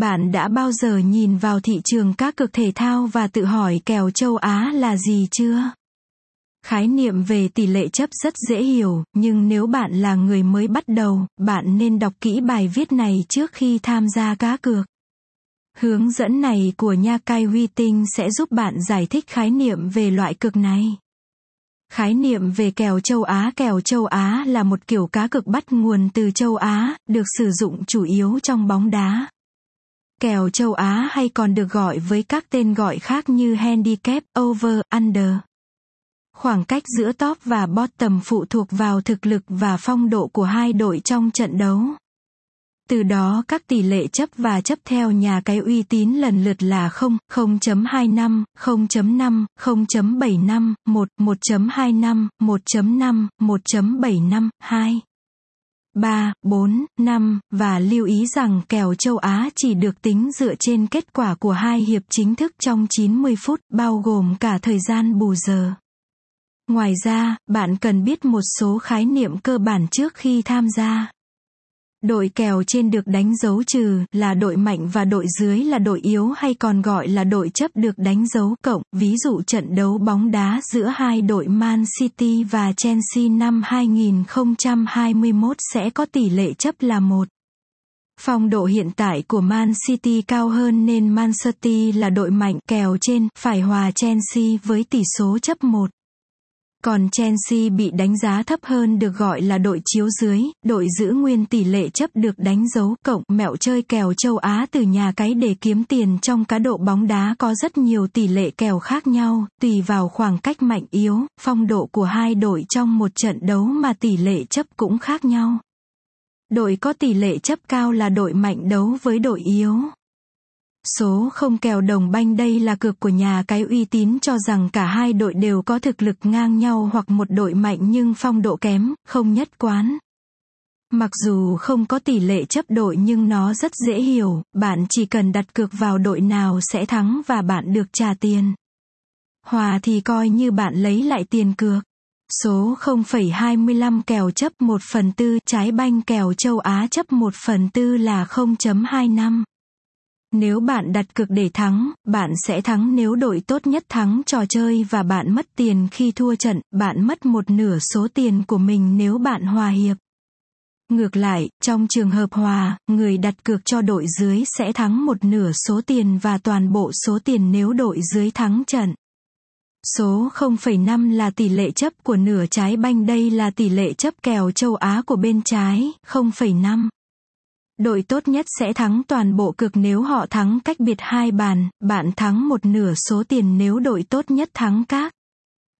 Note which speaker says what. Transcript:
Speaker 1: Bạn đã bao giờ nhìn vào thị trường cá cược thể thao và tự hỏi kèo châu Á là gì chưa? Khái niệm về tỷ lệ chấp rất dễ hiểu, nhưng nếu bạn là người mới bắt đầu, bạn nên đọc kỹ bài viết này trước khi tham gia cá cược. Hướng dẫn này của Nha Cai Huy Tinh sẽ giúp bạn giải thích khái niệm về loại cực này. Khái niệm về kèo châu Á Kèo châu Á là một kiểu cá cược bắt nguồn từ châu Á, được sử dụng chủ yếu trong bóng đá. Kèo châu Á hay còn được gọi với các tên gọi khác như handicap, over, under. Khoảng cách giữa top và bottom phụ thuộc vào thực lực và phong độ của hai đội trong trận đấu. Từ đó các tỷ lệ chấp và chấp theo nhà cái uy tín lần lượt là 0, 0.25, 0.5, 0.75, 1, 1.25, 1.5, 1.75, 2. 3, 4, 5, và lưu ý rằng kèo châu Á chỉ được tính dựa trên kết quả của hai hiệp chính thức trong 90 phút, bao gồm cả thời gian bù giờ. Ngoài ra, bạn cần biết một số khái niệm cơ bản trước khi tham gia. Đội kèo trên được đánh dấu trừ là đội mạnh và đội dưới là đội yếu hay còn gọi là đội chấp được đánh dấu cộng. Ví dụ trận đấu bóng đá giữa hai đội Man City và Chelsea năm 2021 sẽ có tỷ lệ chấp là một. Phong độ hiện tại của Man City cao hơn nên Man City là đội mạnh kèo trên, phải hòa Chelsea với tỷ số chấp 1. Còn Chelsea bị đánh giá thấp hơn được gọi là đội chiếu dưới, đội giữ nguyên tỷ lệ chấp được đánh dấu cộng mẹo chơi kèo châu Á từ nhà cái để kiếm tiền trong cá độ bóng đá có rất nhiều tỷ lệ kèo khác nhau, tùy vào khoảng cách mạnh yếu, phong độ của hai đội trong một trận đấu mà tỷ lệ chấp cũng khác nhau. Đội có tỷ lệ chấp cao là đội mạnh đấu với đội yếu. Số không kèo đồng banh đây là cược của nhà cái uy tín cho rằng cả hai đội đều có thực lực ngang nhau hoặc một đội mạnh nhưng phong độ kém, không nhất quán. Mặc dù không có tỷ lệ chấp đội nhưng nó rất dễ hiểu, bạn chỉ cần đặt cược vào đội nào sẽ thắng và bạn được trả tiền. Hòa thì coi như bạn lấy lại tiền cược. Số 0,25 kèo chấp 1 phần tư trái banh kèo châu Á chấp 1 phần tư là 0.25. Nếu bạn đặt cược để thắng, bạn sẽ thắng nếu đội tốt nhất thắng trò chơi và bạn mất tiền khi thua trận, bạn mất một nửa số tiền của mình nếu bạn hòa hiệp. Ngược lại, trong trường hợp hòa, người đặt cược cho đội dưới sẽ thắng một nửa số tiền và toàn bộ số tiền nếu đội dưới thắng trận. Số 0,5 là tỷ lệ chấp của nửa trái banh đây là tỷ lệ chấp kèo châu Á của bên trái, 0,5. Đội tốt nhất sẽ thắng toàn bộ cực nếu họ thắng cách biệt hai bàn, bạn thắng một nửa số tiền nếu đội tốt nhất thắng các.